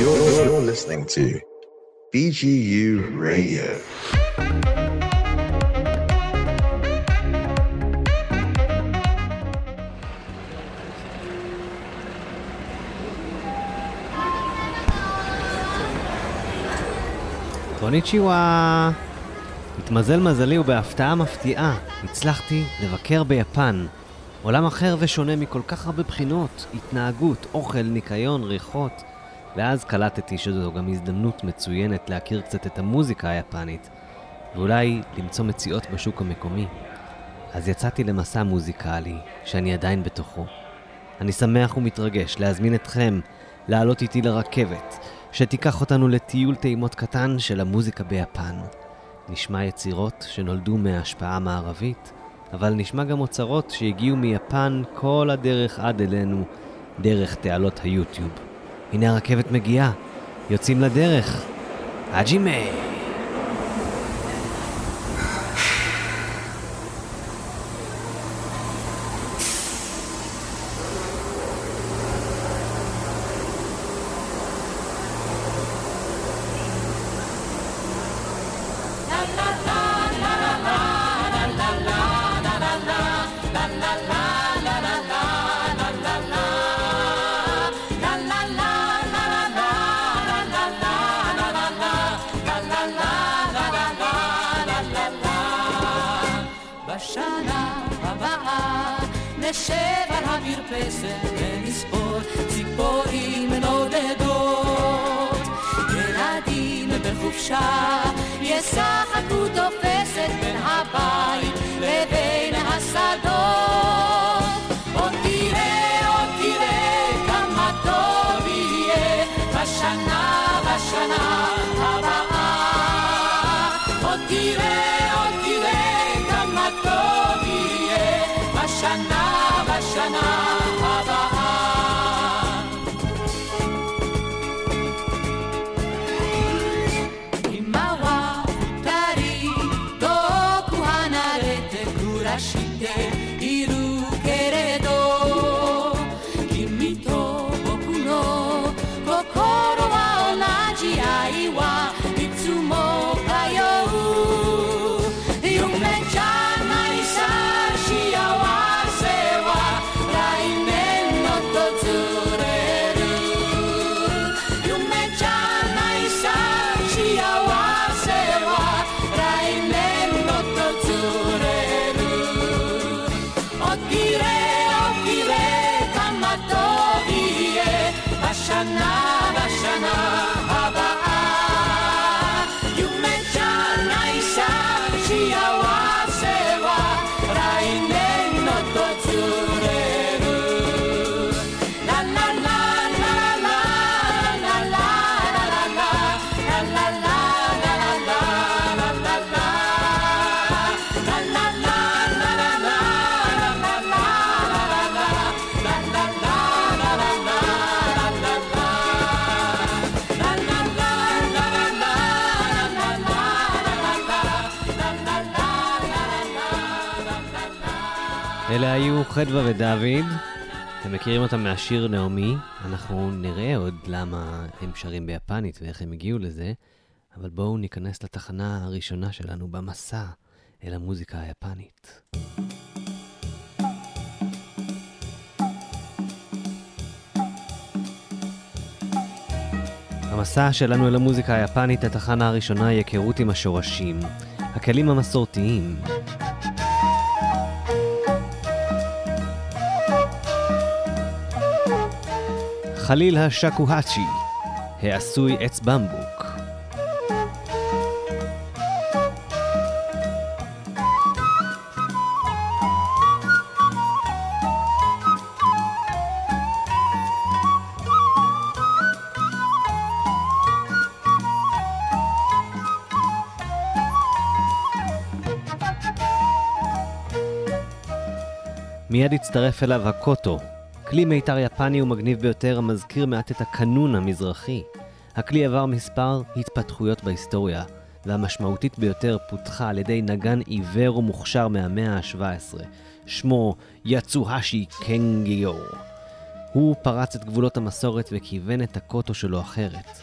You're, you're listening to BGU Radio. קוניצ'יווה! התמזל מזלי ובהפתעה מפתיעה, הצלחתי לבקר ביפן. עולם אחר ושונה מכל כך הרבה בחינות, התנהגות, אוכל, ניקיון, ריחות. ואז קלטתי שזו גם הזדמנות מצוינת להכיר קצת את המוזיקה היפנית, ואולי למצוא מציאות בשוק המקומי. אז יצאתי למסע מוזיקלי, שאני עדיין בתוכו. אני שמח ומתרגש להזמין אתכם לעלות איתי לרכבת, שתיקח אותנו לטיול טעימות קטן של המוזיקה ביפן. נשמע יצירות שנולדו מהשפעה מערבית, אבל נשמע גם אוצרות שהגיעו מיפן כל הדרך עד אלינו, דרך תעלות היוטיוב. הנה הרכבת מגיעה, יוצאים לדרך. אג'ימי! חדווה ודוד, אתם מכירים אותם מהשיר נעמי, אנחנו נראה עוד למה הם שרים ביפנית ואיך הם הגיעו לזה, אבל בואו ניכנס לתחנה הראשונה שלנו במסע אל המוזיקה היפנית. המסע שלנו אל המוזיקה היפנית, התחנה הראשונה היא היכרות עם השורשים, הכלים המסורתיים, חליל השקוהצ'י, העשוי עץ במבוק. מיד הצטרף אליו הקוטו, כלי מיתר יפני ומגניב ביותר המזכיר מעט את הקנון המזרחי. הכלי עבר מספר התפתחויות בהיסטוריה, והמשמעותית ביותר פותחה על ידי נגן עיוור ומוכשר מהמאה ה-17, שמו יצוהשי קנגיו. הוא פרץ את גבולות המסורת וכיוון את הקוטו שלו אחרת.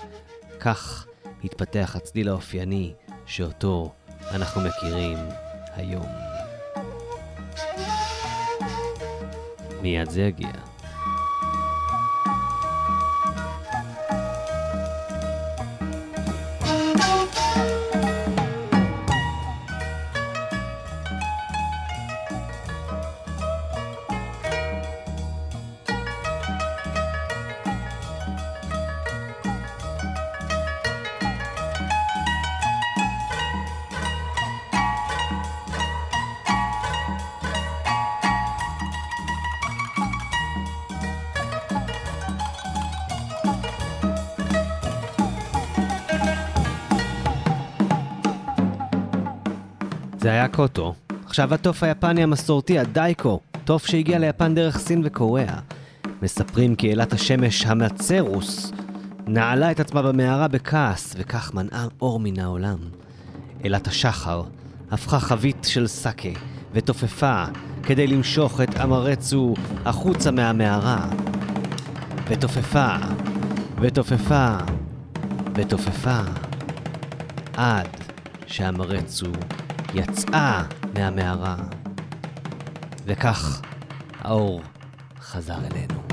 כך התפתח הצליל האופייני שאותו אנחנו מכירים היום. מיד זה יגיע. זה היה קוטו. עכשיו התוף היפני המסורתי, הדייקו, תוף שהגיע ליפן דרך סין וקוריאה. מספרים כי אלת השמש המצרוס נעלה את עצמה במערה בכעס, וכך מנעה אור מן העולם. אלת השחר הפכה חבית של סאקה ותופפה כדי למשוך את אמרצו החוצה מהמערה. ותופפה, ותופפה, ותופפה, עד שאמרצו יצאה מהמערה. וכך האור חזר אלינו.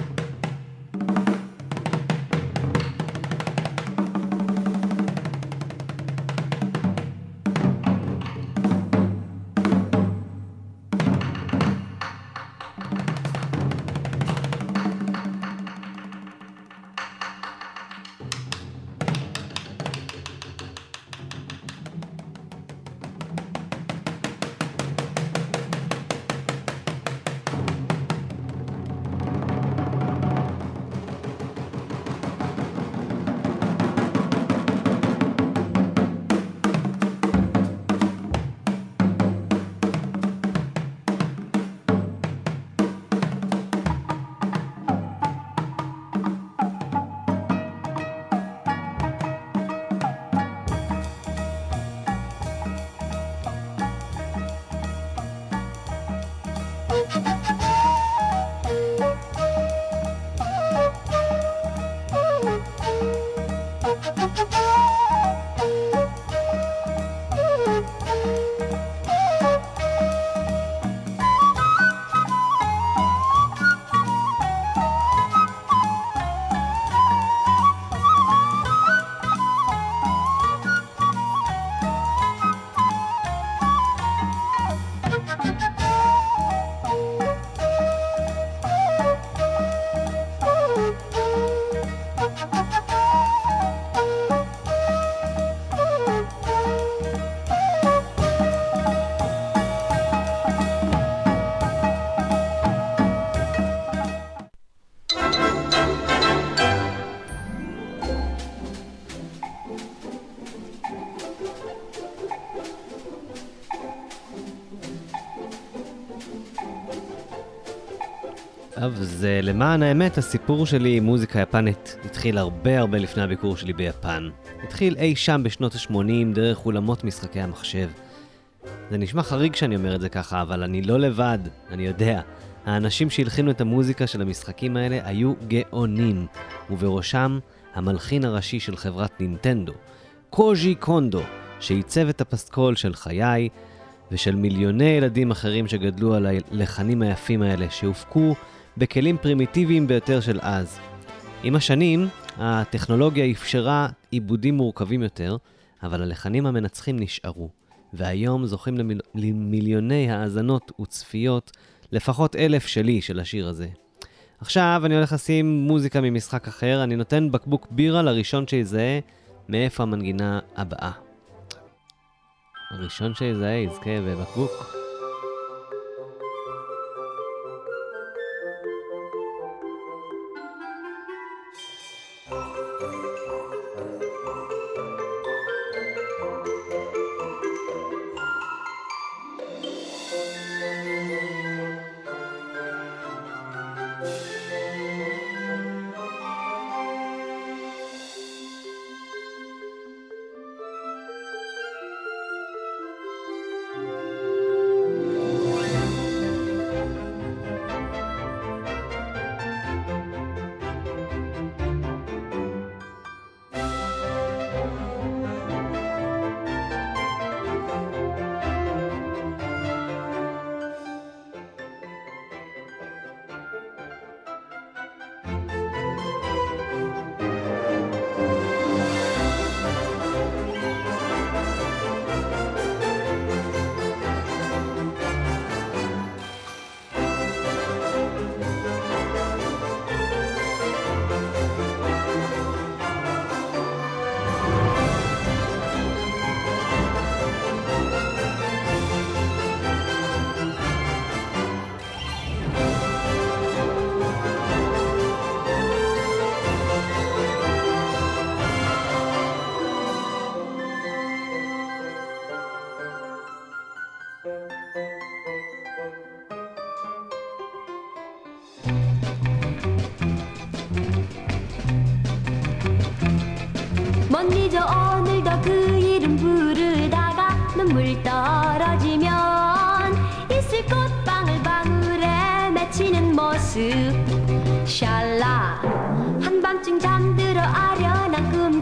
אז uh, למען האמת, הסיפור שלי עם מוזיקה יפנית התחיל הרבה הרבה לפני הביקור שלי ביפן. התחיל אי שם בשנות ה-80 דרך אולמות משחקי המחשב. זה נשמע חריג שאני אומר את זה ככה, אבל אני לא לבד, אני יודע. האנשים שהלחינו את המוזיקה של המשחקים האלה היו גאונים, ובראשם המלחין הראשי של חברת נינטנדו, קוז'י קונדו, שעיצב את הפסקול של חיי ושל מיליוני ילדים אחרים שגדלו על הלחנים היפים האלה, שהופקו בכלים פרימיטיביים ביותר של אז. עם השנים, הטכנולוגיה אפשרה עיבודים מורכבים יותר, אבל הלחנים המנצחים נשארו, והיום זוכים למיל... למיליוני האזנות וצפיות, לפחות אלף שלי של השיר הזה. עכשיו אני הולך לשים מוזיקה ממשחק אחר, אני נותן בקבוק בירה לראשון שיזהה מאיפה המנגינה הבאה. הראשון שיזהה יזכה בבקבוק.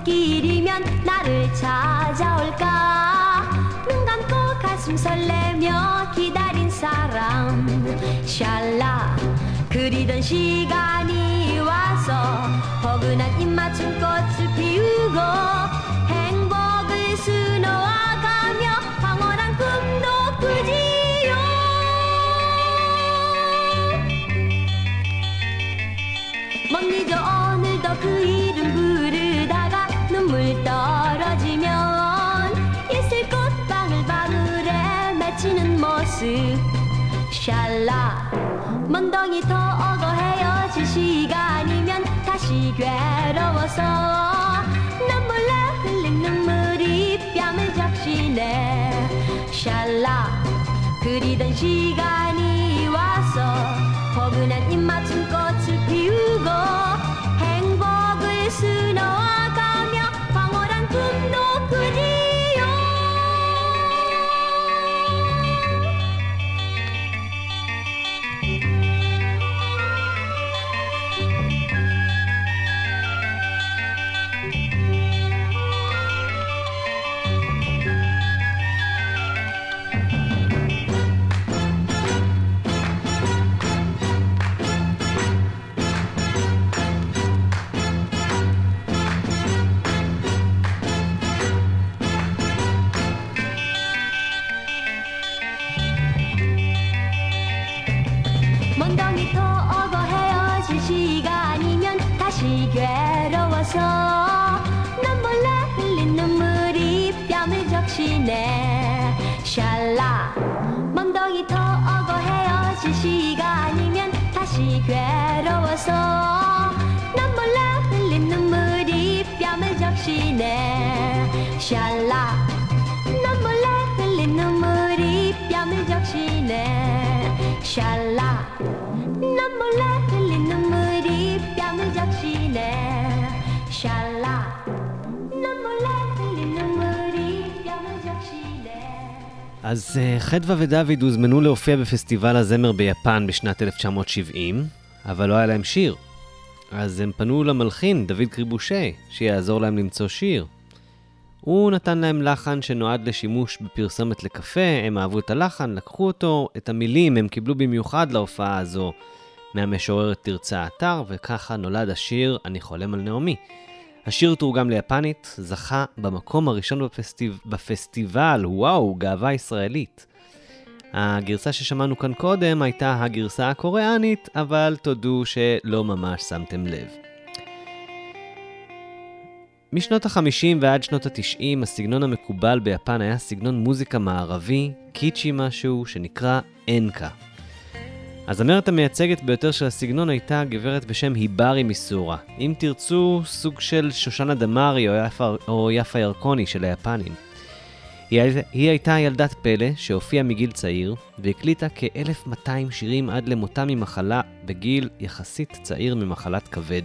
길이면 나를 찾아올까? 눈 감고 가슴 설레며 기다린 사람. 샬라 그리던 시간 모습 샬라 먼덩이 터오고 헤어질 시간이면 다시 괴로워서 så Nummer lappen, linnummer dip, ja med jakskine Shalla Nummer lappen, linnummer dip, ja med jakskine Shalla Nummer lappen, אז חדווה ודוד הוזמנו להופיע בפסטיבל הזמר ביפן בשנת 1970, אבל לא היה להם שיר. אז הם פנו למלחין, דוד קריבושה, שיעזור להם למצוא שיר. הוא נתן להם לחן שנועד לשימוש בפרסומת לקפה, הם אהבו את הלחן, לקחו אותו, את המילים הם קיבלו במיוחד להופעה הזו מהמשוררת תרצה אתר, וככה נולד השיר "אני חולם על נעמי". השיר תורגם ליפנית, זכה במקום הראשון בפסטיב... בפסטיבל, וואו, גאווה ישראלית. הגרסה ששמענו כאן קודם הייתה הגרסה הקוריאנית, אבל תודו שלא ממש שמתם לב. משנות ה-50 ועד שנות ה-90, הסגנון המקובל ביפן היה סגנון מוזיקה מערבי, קיצ'י משהו, שנקרא אנקה. הזמרת המייצגת ביותר של הסגנון הייתה גברת בשם היברי מסורה. אם תרצו, סוג של שושנה דמארי או יפה, או יפה ירקוני של היפנים. היא, הי- היא הייתה ילדת פלא שהופיעה מגיל צעיר, והקליטה כ-1200 שירים עד למותה ממחלה בגיל יחסית צעיר ממחלת כבד.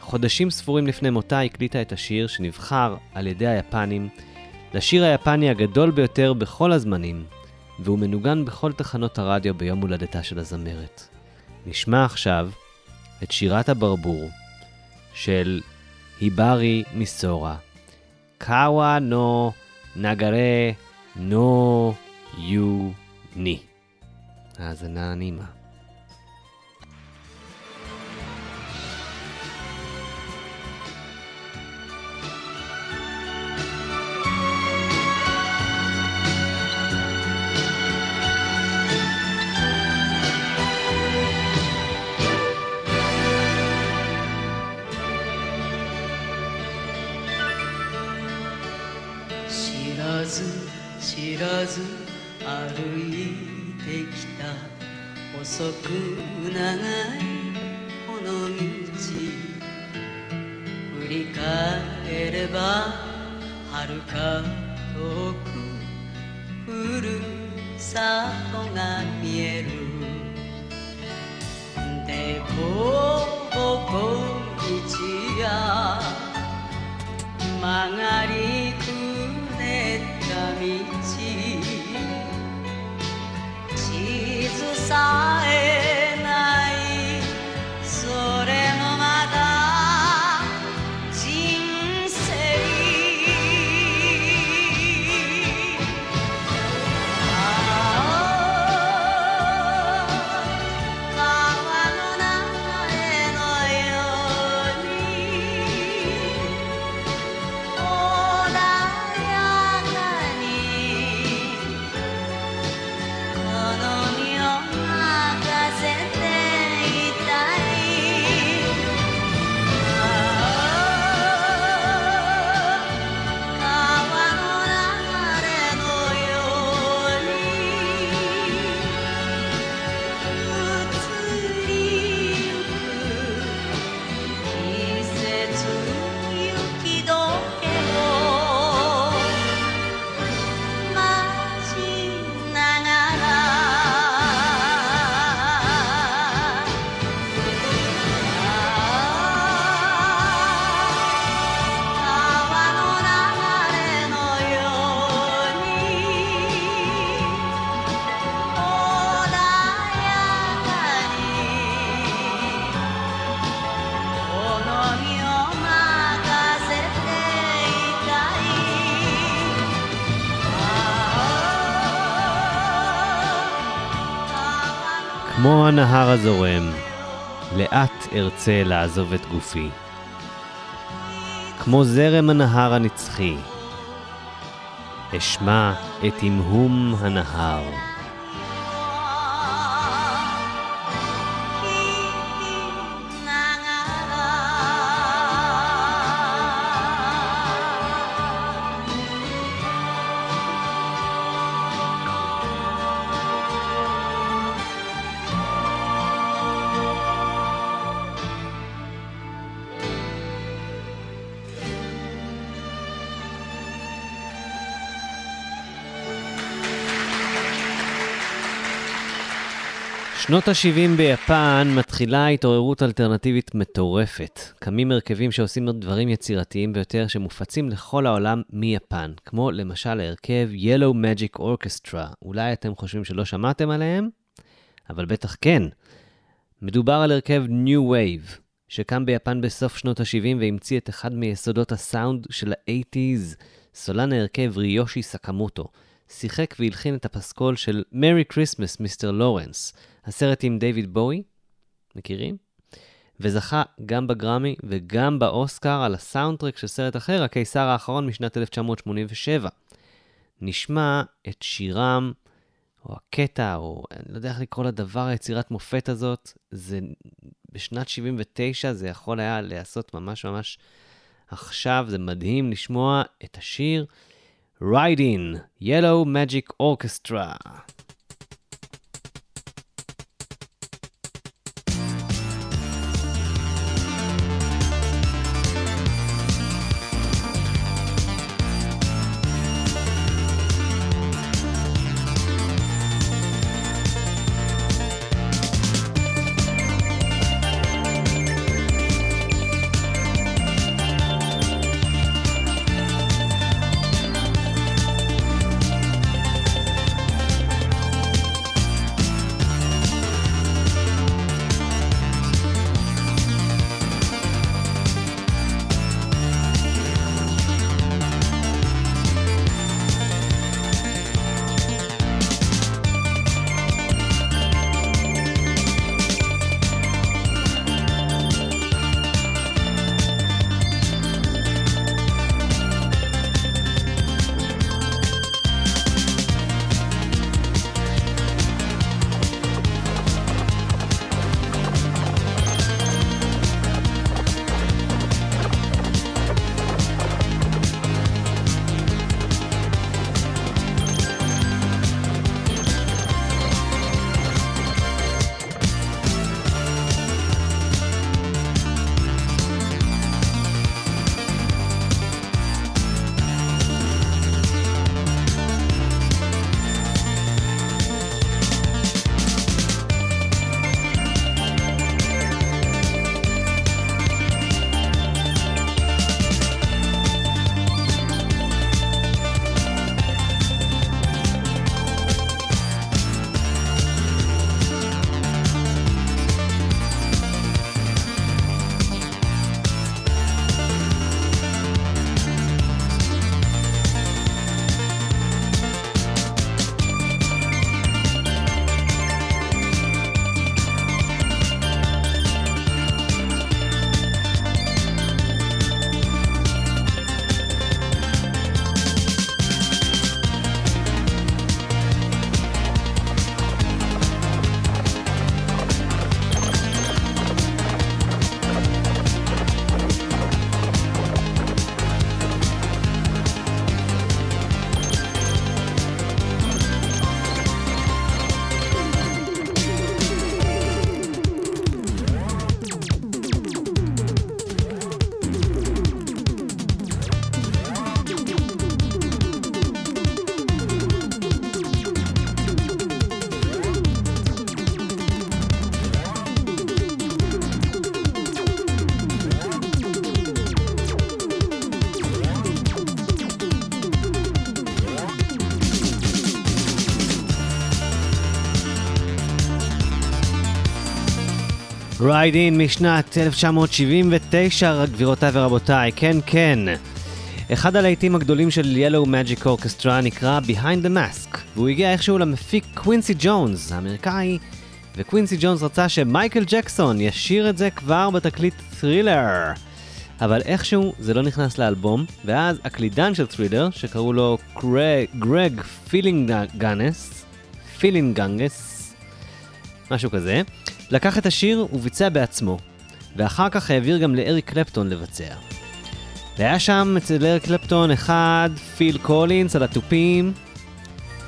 חודשים ספורים לפני מותה הקליטה את השיר שנבחר על ידי היפנים לשיר היפני הגדול ביותר בכל הזמנים, והוא מנוגן בכל תחנות הרדיו ביום הולדתה של הזמרת. נשמע עכשיו את שירת הברבור של היברי מיסורה, קאווה נו נגרה נו יו ני. האזנה נעימה. सकूं הנהר הזורם, לאט ארצה לעזוב את גופי. כמו זרם הנהר הנצחי, אשמע את המהום הנהר. שנות ה-70 ביפן מתחילה התעוררות אלטרנטיבית מטורפת. קמים הרכבים שעושים דברים יצירתיים ביותר שמופצים לכל העולם מיפן, כמו למשל ההרכב Yellow Magic Orchestra. אולי אתם חושבים שלא שמעתם עליהם? אבל בטח כן. מדובר על הרכב New Wave, שקם ביפן בסוף שנות ה-70 והמציא את אחד מיסודות הסאונד של ה-80's, סולן ההרכב ריושי סקמוטו. שיחק והלחין את הפסקול של Merry Christmas, מיסטר לורנס, הסרט עם דיוויד בואי, מכירים? וזכה גם בגרמי וגם באוסקר על הסאונדטרק של סרט אחר, הקיסר האחרון משנת 1987. נשמע את שירם, או הקטע, או אני לא יודע איך לקרוא לדבר, היצירת מופת הזאת, זה בשנת 79, זה יכול היה להיעשות ממש ממש עכשיו, זה מדהים לשמוע את השיר. Ride In, Yellow Magic Orchestra. Rydeen משנת 1979, גבירותיי ורבותיי, כן כן. אחד הלהיטים הגדולים של Yellow Magic Orchestra נקרא Behind the Mask, והוא הגיע איכשהו למפיק קווינסי ג'ונס, האמריקאי, וקווינסי ג'ונס רצה שמייקל ג'קסון ישיר את זה כבר בתקליט Thriller. אבל איכשהו זה לא נכנס לאלבום, ואז הקלידן של Thriller, שקראו לו גרג פילינגנס, פילינגנגס, משהו כזה, לקח את השיר וביצע בעצמו, ואחר כך העביר גם לאריק קלפטון לבצע. והיה שם אצל אריק קלפטון אחד, פיל קולינס על התופים,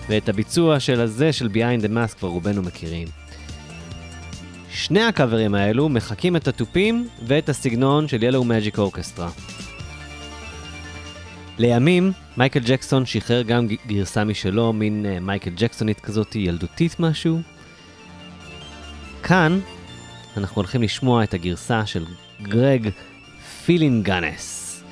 ואת הביצוע של הזה של Behind the Mask כבר רובנו מכירים. שני הקאברים האלו מחקים את התופים ואת הסגנון של Yellow Magic Orchestra. לימים, מייקל ג'קסון שחרר גם גרסה משלו, מין uh, מייקל ג'קסונית כזאת, ילדותית משהו. כאן אנחנו הולכים לשמוע את הגרסה של גרג פילינגנס,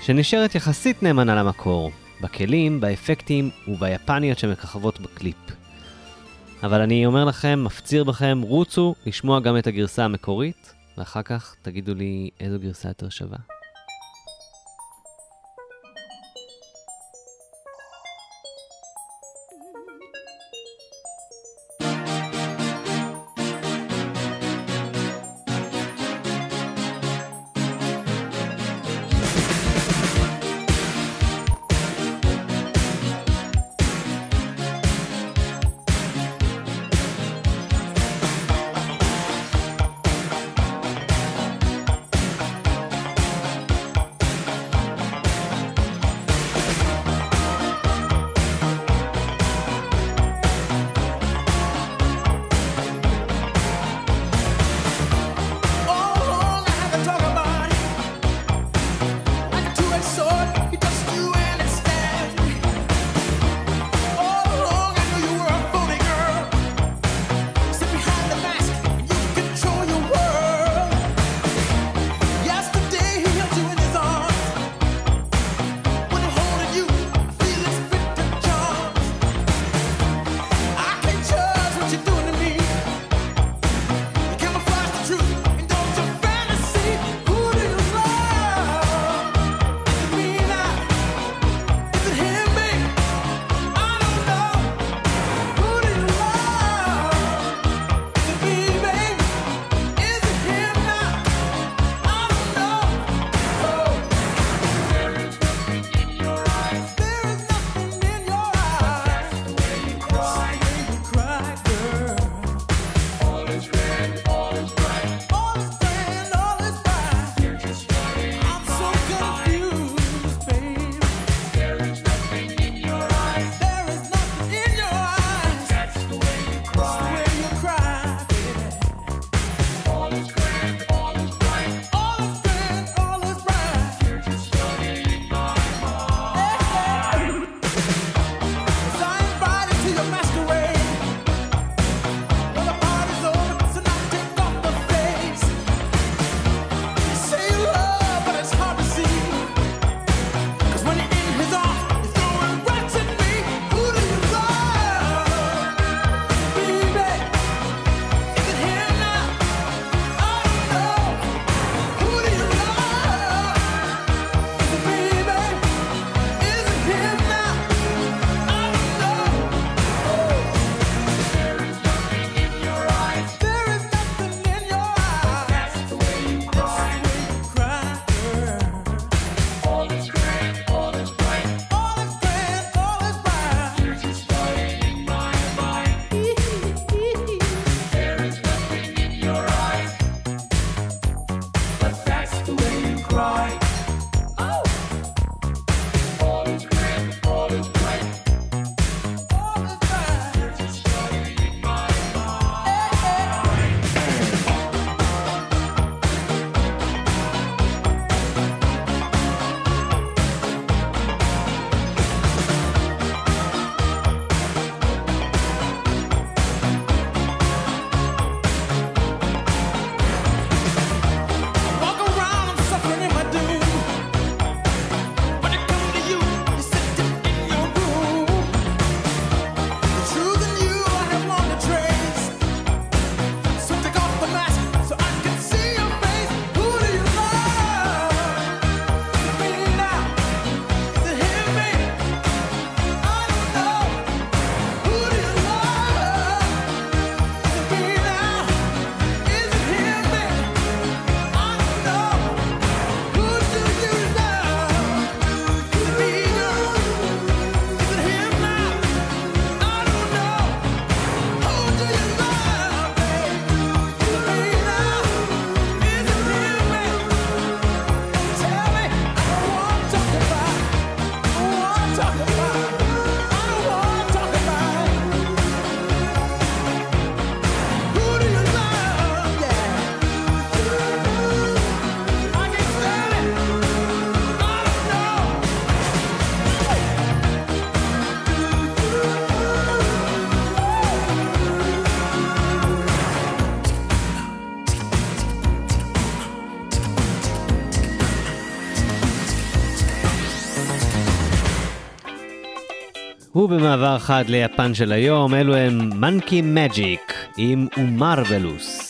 שנשארת יחסית נאמנה למקור, בכלים, באפקטים וביפניות שמככבות בקליפ. אבל אני אומר לכם, מפציר בכם, רוצו לשמוע גם את הגרסה המקורית, ואחר כך תגידו לי איזו גרסה יותר שווה. ובמעבר חד ליפן של היום, אלו הם מנקי מג'יק עם אומרוולוס.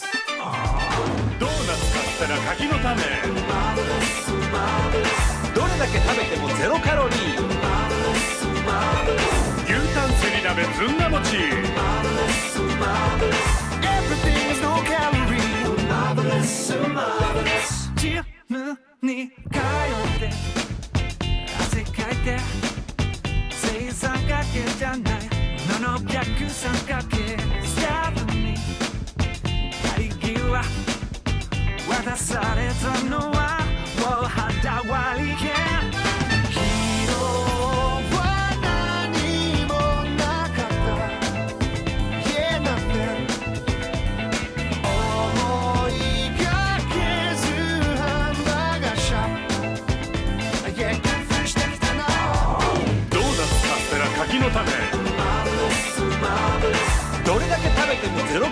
されたのはう肌割りどれだけ食べてもゼロ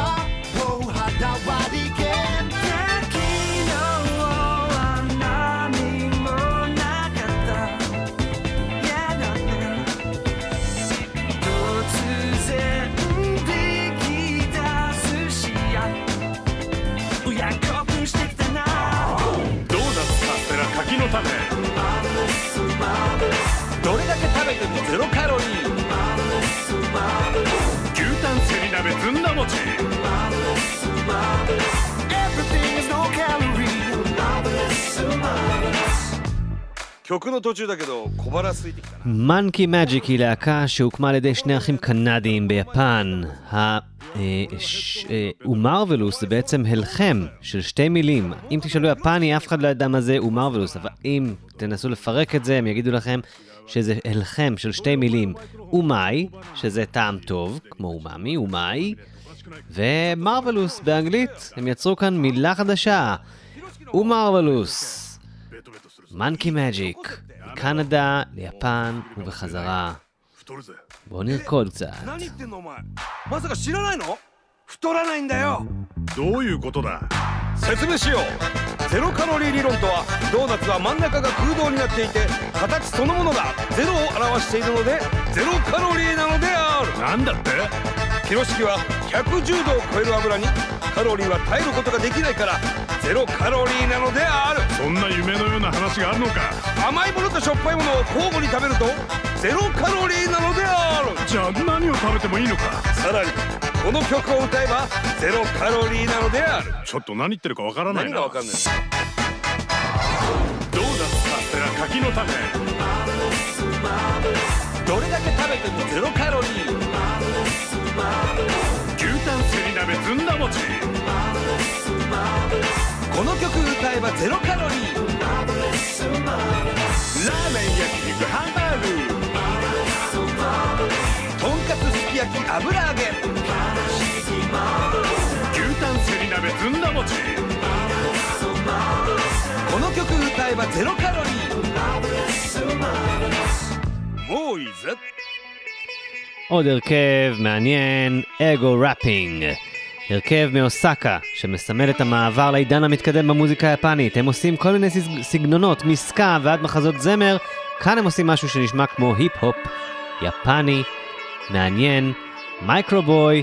ゼロカロリー牛タンセリ鍋ずんだ餅 מנקי מג'יק היא להקה שהוקמה על ידי שני אחים קנדים ביפן. ומרוולוס אה, אה, זה בעצם הלחם של שתי מילים. אם תשאלו יפני, אף אחד לא ידע מה זה ומרוולוס, אבל אם תנסו לפרק את זה, הם יגידו לכם שזה הלחם של שתי מילים. אומאי, שזה טעם טוב, כמו אומאמי, אומאי, ומרוולוס באנגלית, הם יצרו כאן מילה חדשה. אומרוולוס. מנקי מג'יק, מקנדה ליפן ובחזרה. 太るぜ בואו נרקוד קצת. 何言ってんのお前まさか知らないの太らないんだよどういうことだ 説明しよう。ゼロカロリー理論とはドーナツは真ん中が空洞になっていて形そのものがゼロを表しているのでゼロカロリーなのである。なんだって？ピロ式は110度を超える油にカロリーは耐えることができないからゼロカロリーなのである。そんな夢のような話があるのか？甘いものとしょっぱいものを交互に食べるとゼロカロリーなのである。じゃあ何を食べてもいいのか？さらにこの曲を歌えばゼロカロリーなのである。ちょっと何言ってるかわからないな。何がわかんないドーナツカステラ柿の種。どれだけ食べてもゼロカロリー。牛タンセリ鍋ずんだ餅。この曲歌えばゼロカロリー。ラーメン焼肉ハンバーグ。とんかつすき焼き油揚げ牛タンセリ鍋ずんだ餅この曲歌えばゼロカロリーもういいぜ עוד הרכב מעניין, אגו ראפינג. הרכב מאוסקה, שמסמל את המעבר לעידן המתקדם במוזיקה היפנית. הם עושים כל מיני סג- סגנונות, מסקה ועד מחזות זמר. כאן הם עושים משהו שנשמע כמו היפ-הופ יפני, מעניין, מייקרובוי,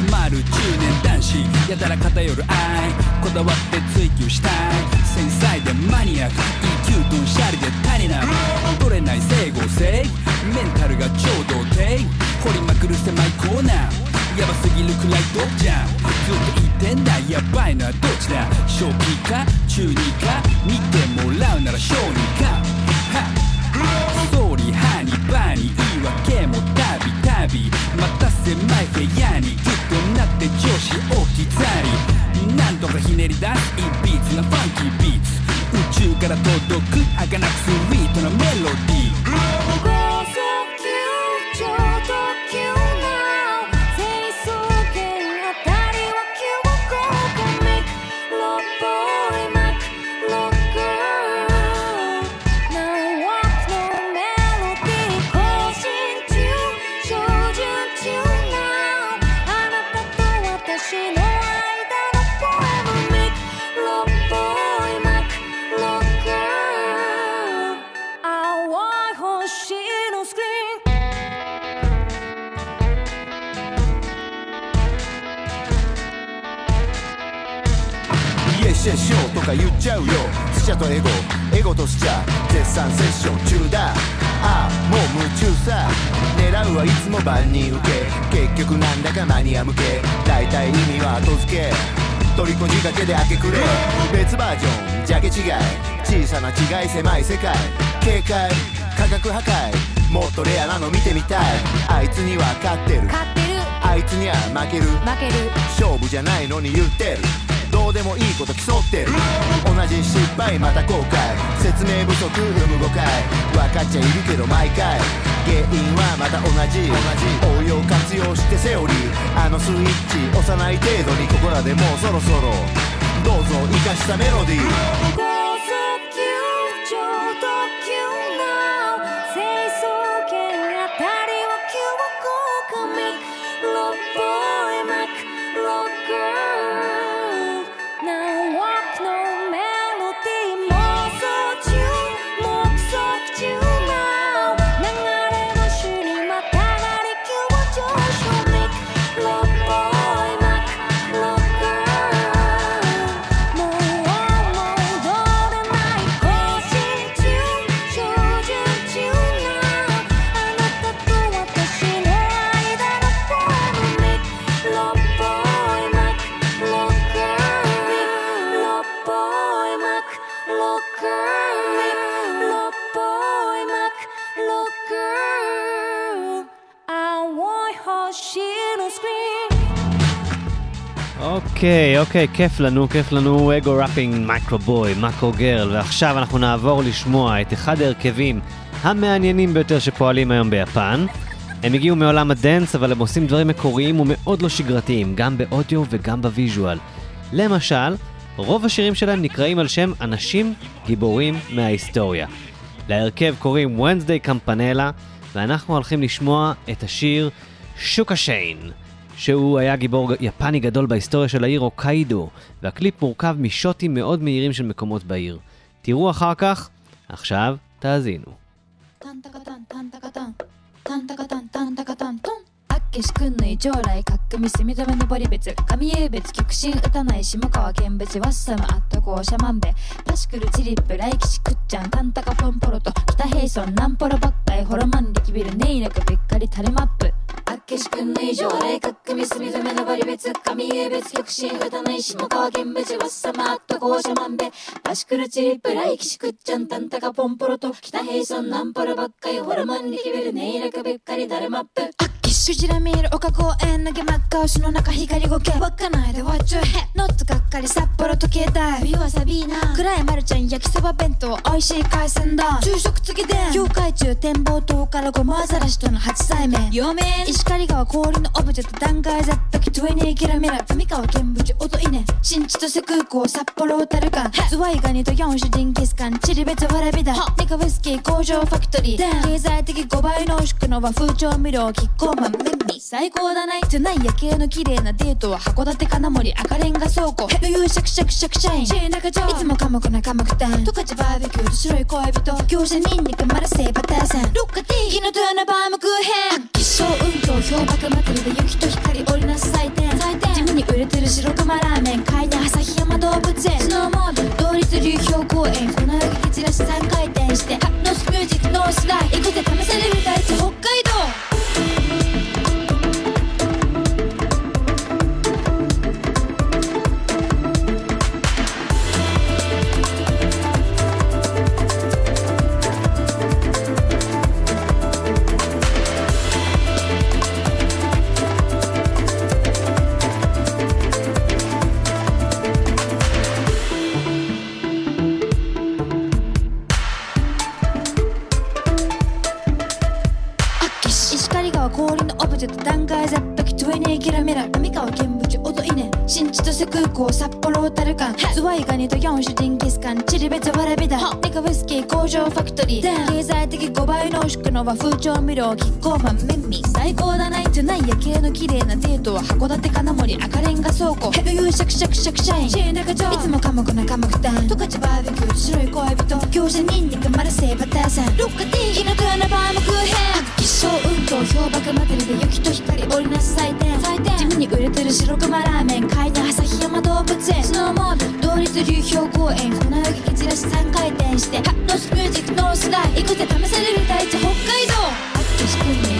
集まる中年男子やたら偏る愛こだわって追求したい。繊細でマニアック EQ とシャリで足りない取れない整合性メンタルが超童貞掘りまくる狭いコーナーやばすぎるくらいドじゃ。んずっと言ってんだやばい。のはどっちだ正気か中二か見てもらうなら小児かはストーリーハーニーまた狭い部屋にずっとなって調子置き去りなんとかひねり出すいいビーツなファンキービーツ宇宙から届く儚くスイートなメロディー。説明不足不無誤解。分かっちゃいるけど毎回。原因はまた同じ。応用活用してセオリー。あのスイッチ押さない程度にここらでもうそろそろ。どうぞ生かしたメロディー。אוקיי, אוקיי, כיף לנו, כיף לנו, Ego-Wrappin', Micro Boy, Micro Girl, ועכשיו אנחנו נעבור לשמוע את אחד ההרכבים המעניינים ביותר שפועלים היום ביפן. הם הגיעו מעולם ה dance, אבל הם עושים דברים מקוריים ומאוד לא שגרתיים, גם באודיו וגם ב visual. למשל, רוב השירים שלהם נקראים על שם אנשים גיבורים מההיסטוריה. להרכב קוראים Wednesday Campanella, ואנחנו הולכים לשמוע את השיר שוקה שיין. שהוא היה גיבור יפני גדול בהיסטוריה של העיר הוקיידו, והקליפ מורכב משוטים מאוד מהירים של מקומות בעיר. תראו אחר כך, עכשיו תאזינו. タンタカタンタンタカタンタンタカタンタンタカタントンあっけしくんぬい将来かっくみすみとめのぼり別神優別極真歌ない下川見物ワッサムあっとこうシャマンベパシクルチリップ来吉くっちゃんタンタカポンポロと北平村ナンポロばっかいホロマン力ビルネイラクべっかりタレマップあっ 岸くんのカッ霊ミ組隅止めのバリ別神英別極真歌の石の川県別わっさまあっと校舎まんべバシクルチリプライキシクッチャンタンタカポンポロと北平村ナンパラばっかりホラマンリキベルネイラクべっかりダルマップきしじら見る丘公園投げ真っ赤牛の中光ごけわかないで What your head ノットがっかり札幌時計台冬はサビーナ暗いマルちゃん焼きそば弁当美味しい海鮮丼昼食次で業界中展望塔からごまアザラシとの初対面嫁石狩川氷のオブジェと断崖絶壁トゥエニーキラミラ上川見物音稲新千歳空港札幌小樽間ズワイガニと四種ジンギスカンチリベツわらびだニカウイスキー工場ファクトリー経済的5倍濃縮の和風調味料キッコーマンメンミ最高だないトゥナイ夜景の綺麗なデートは函館金森赤レンガ倉庫余裕シャクシャクシャクシャインシー中条いつも寡黙な寡黙店十勝バーベキューと白い恋人業者ニンニクマラセイバターさんロッカティー日の豊のバームクーヘン気象運動氷瀑祭りで雪と光織りなす祭典祭典地味に売れてる白熊ラーメン海に旭山動物園スノーモービル同率流氷公園粉雪蹴散らし3回転してハノスミュージックノースライ行くぜ試される大地北海道ちょっと段階絶壁トゥエネイキラメラ上川健新千歳空港札幌小樽間ズワイガニと四種人キス館チリベツわらびだ。ネカウイスキー工場ファクトリー。経済的5倍濃縮の和風調味料キッコーマン。メンミ最高だないトゥナイ夜景の綺麗なデートは函館金森赤レンガ倉庫。ヘルユーシャクシャクシャクシャイン。シェーナカチョいつも寡黙な寡黙団十勝バーベキュー。白い恋人餃子ニンニクマルセイバターさん。ロッカティー。キノクアナバームクーヘン。発揮小運動氷瀑祭りで雪と光織りなす祭典祭典地味に売れてる白熊ラーメン階段旭山動物園。スノーモービル同率流氷公園。粉雪蹴散らし3回転してハッノスミュージックノースダイ行くぜ試される大地北海道。秋吉君に将来勝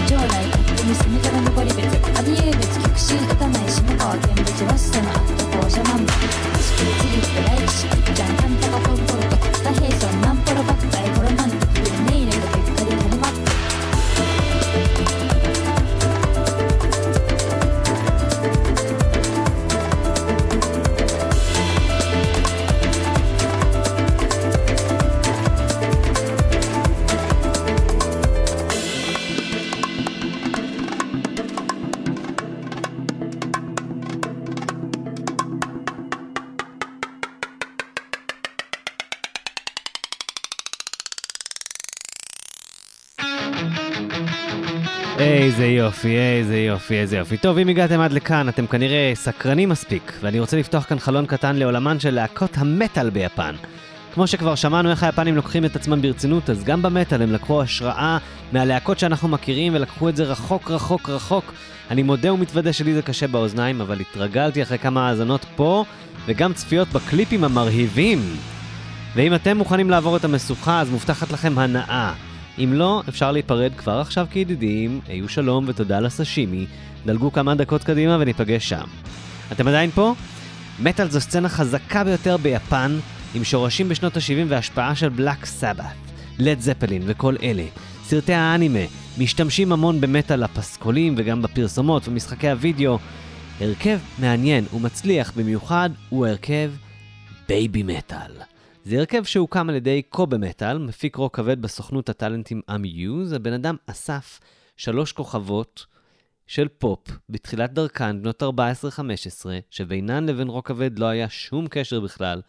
יופי, איזה יופי, איזה יופי. טוב, אם הגעתם עד לכאן, אתם כנראה סקרנים מספיק, ואני רוצה לפתוח כאן חלון קטן לעולמן של להקות המטאל ביפן. כמו שכבר שמענו איך היפנים לוקחים את עצמם ברצינות, אז גם במטאל הם לקחו השראה מהלהקות שאנחנו מכירים ולקחו את זה רחוק רחוק רחוק. אני מודה ומתוודה שלי זה קשה באוזניים, אבל התרגלתי אחרי כמה האזנות פה, וגם צפיות בקליפים המרהיבים. ואם אתם מוכנים לעבור את המשוכה, אז מובטחת לכם הנאה. אם לא, אפשר להיפרד כבר עכשיו כידידים, היו שלום ותודה על הסשימי, דלגו כמה דקות קדימה וניפגש שם. אתם עדיין פה? מטאל זו סצנה חזקה ביותר ביפן, עם שורשים בשנות ה-70 והשפעה של Black Sabbath, Led Zeppelin וכל אלה. סרטי האנימה משתמשים המון במטאל הפסקולים וגם בפרסומות ומשחקי הוידאו. הרכב מעניין ומצליח במיוחד הוא הרכב Babymetal. זה הרכב שהוקם על ידי קובה מטאל, מפיק רוק כבד בסוכנות הטאלנטים Amuse. הבן אדם אסף שלוש כוכבות של פופ בתחילת דרכן, בנות 14-15, שבינן לבין רוק כבד לא היה שום קשר בכלל.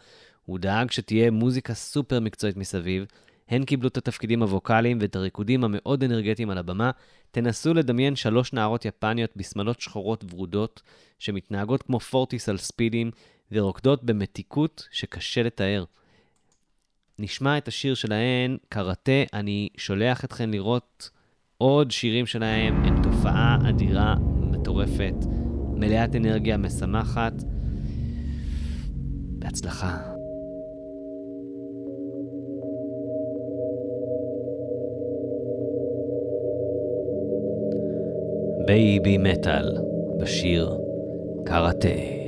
הוא דאג שתהיה מוזיקה סופר מקצועית מסביב. הן קיבלו את התפקידים הווקאליים ואת הריקודים המאוד אנרגטיים על הבמה. תנסו לדמיין שלוש נערות יפניות בשמלות שחורות ורודות, שמתנהגות כמו פורטיס על ספידים, ורוקדות במתיקות שקשה לתאר. נשמע את השיר שלהן, קראטה, אני שולח אתכן לראות עוד שירים שלהם, הם תופעה אדירה, מטורפת, מלאת אנרגיה, משמחת. בהצלחה. בייבי מטאל, בשיר קראטה.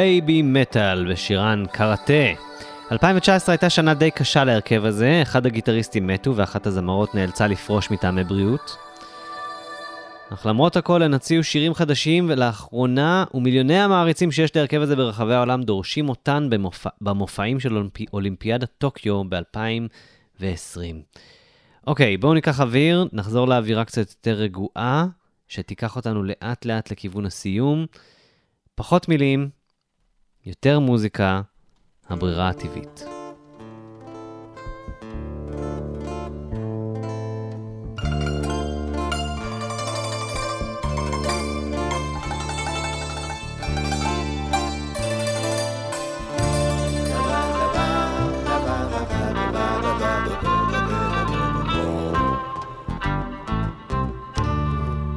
Babymetal ושירן Karate. 2019 הייתה שנה די קשה להרכב הזה, אחד הגיטריסטים מת ואחת הזמרות נאלצה לפרוש מטעמי בריאות. אך למרות הכל הן הציעו שירים חדשים, ולאחרונה, ומיליוני המעריצים שיש להרכב הזה ברחבי העולם דורשים אותן במופע, במופעים של אולימפי, אולימפיאדת טוקיו ב-2020. אוקיי, בואו ניקח אוויר, נחזור לאווירה קצת יותר רגועה, שתיקח אותנו לאט לאט לכיוון הסיום. פחות מילים, יותר מוזיקה, הברירה הטבעית.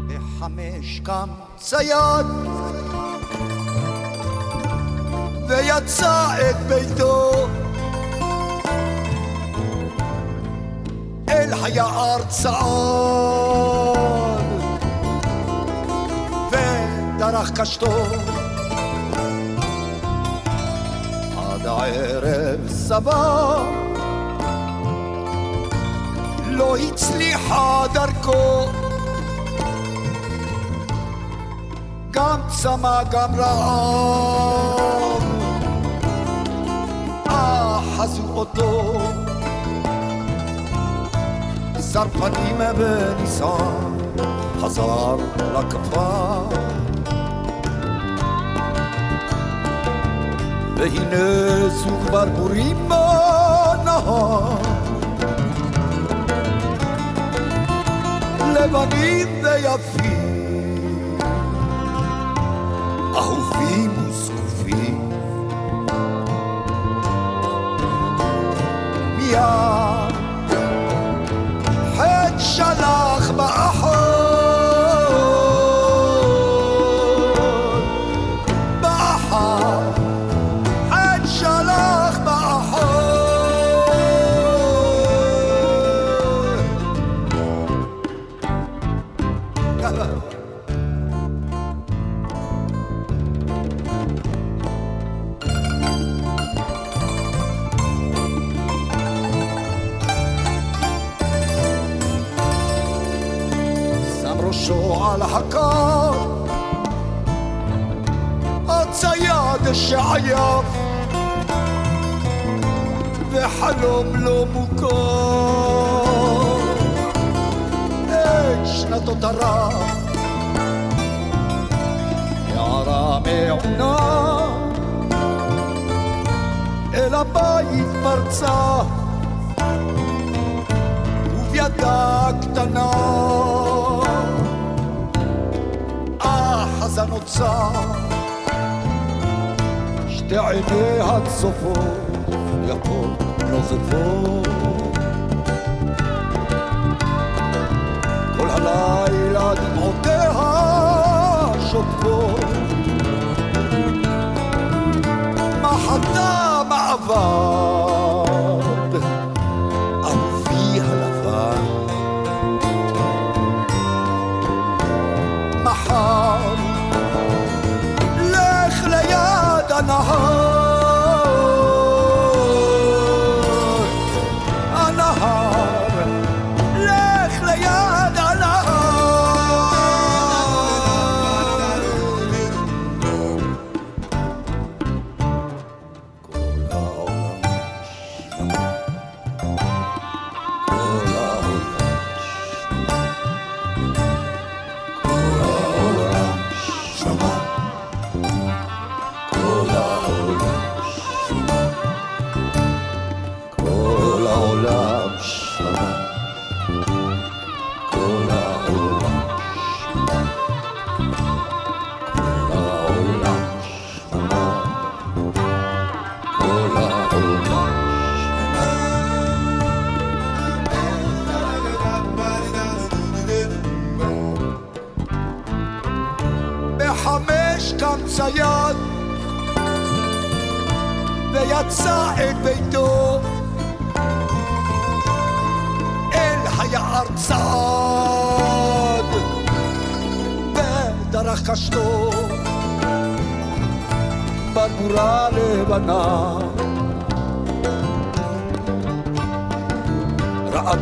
בחמש קם צייד ויצא את ביתו. אל היער צעד ודרך קשתו. עד הערב סבא לא הצליחה דרכו. גם צמא גם רעב خودو سر قدیم به نیسان هزار لکفا بهینه سوخ بر بریم نها لبنید یفی על הקר הצייד שעייף וחלום לא מוכר. את שנתות הרב הערה מעונה אל הבית פרצה אחזה נוצה שתי עיניה צופות יפות נוזפות. כל הלילה דמעותיה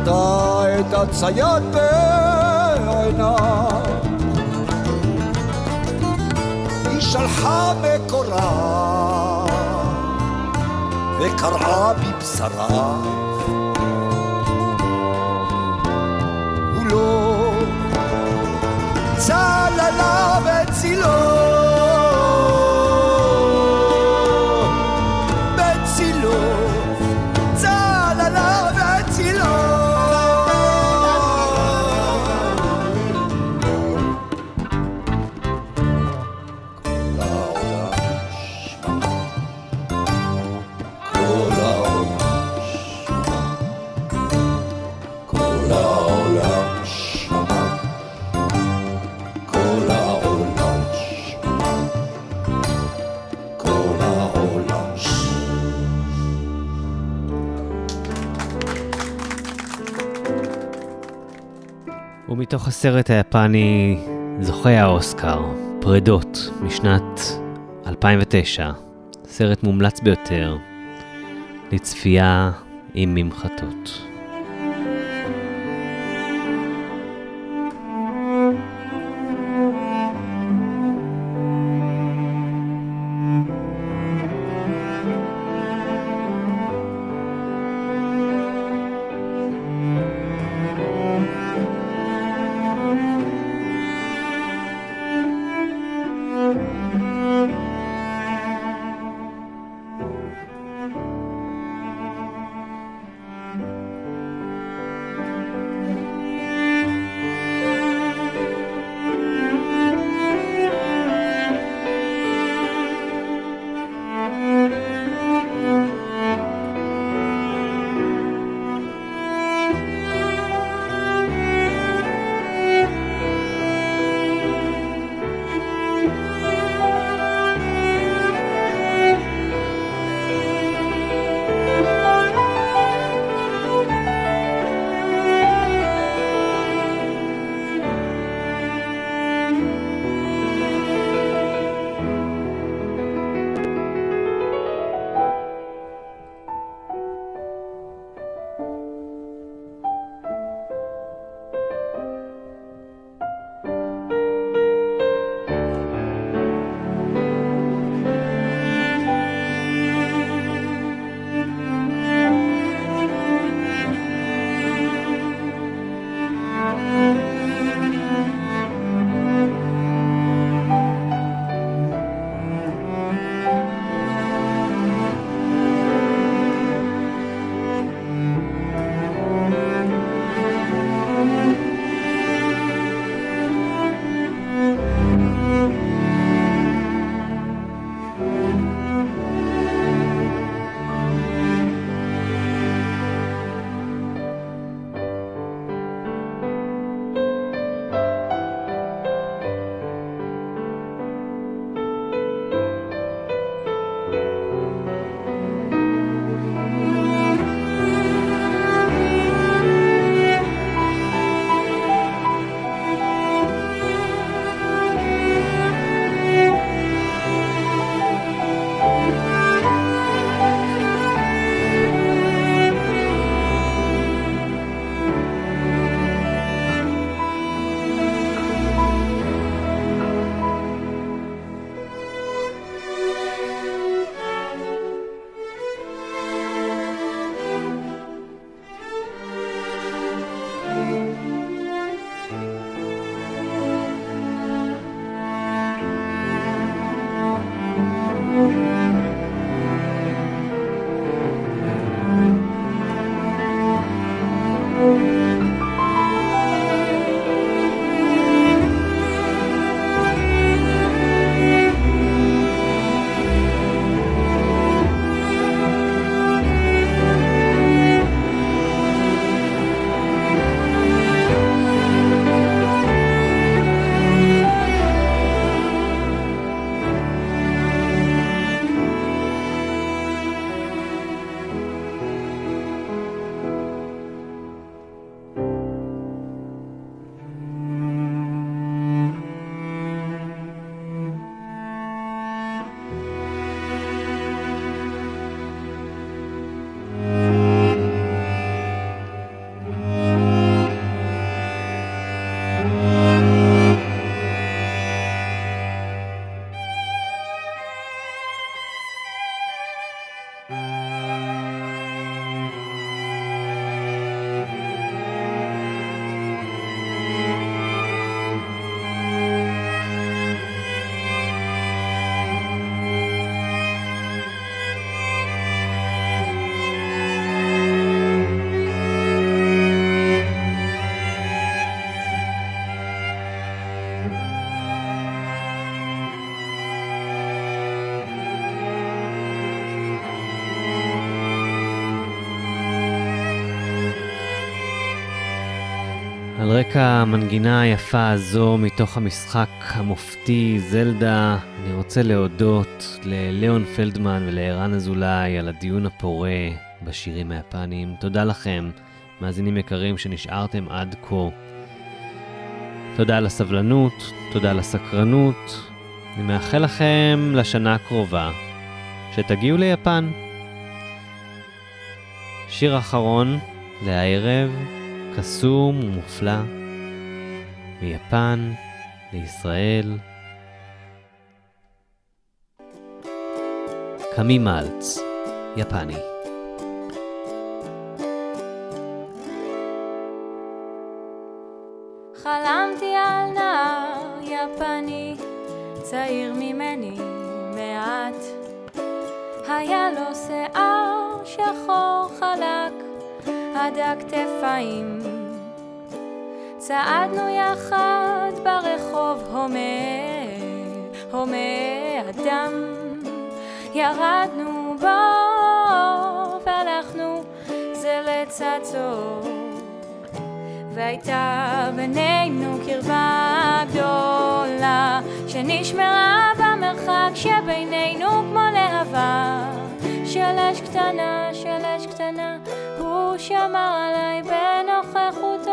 ראתה את הצייד בעינה היא שלחה מקורה וקרעה בבשרה ומתוך הסרט היפני זוכה האוסקר, פרדות, משנת 2009, סרט מומלץ ביותר לצפייה עם ממחטות. המנגינה היפה הזו מתוך המשחק המופתי זלדה, אני רוצה להודות לליאון פלדמן ולערן אזולאי על הדיון הפורה בשירים היפניים. תודה לכם, מאזינים יקרים שנשארתם עד כה. תודה על הסבלנות, תודה על הסקרנות. אני מאחל לכם לשנה הקרובה שתגיעו ליפן. שיר אחרון לערב, קסום ומופלא, מיפן לישראל. קמי מלץ, יפני. חלמתי על נער יפני, צעיר ממני מעט. היה לו שיער שחור חלק, עד הכתפיים. צעדנו יחד ברחוב הומה, הומה אדם. ירדנו בו והלכנו זה לצד זו. והייתה בינינו קרבה גדולה שנשמרה במרחק שבינינו כמו להבה של אש קטנה, של אש קטנה הוא שמר עליי בנוכחותו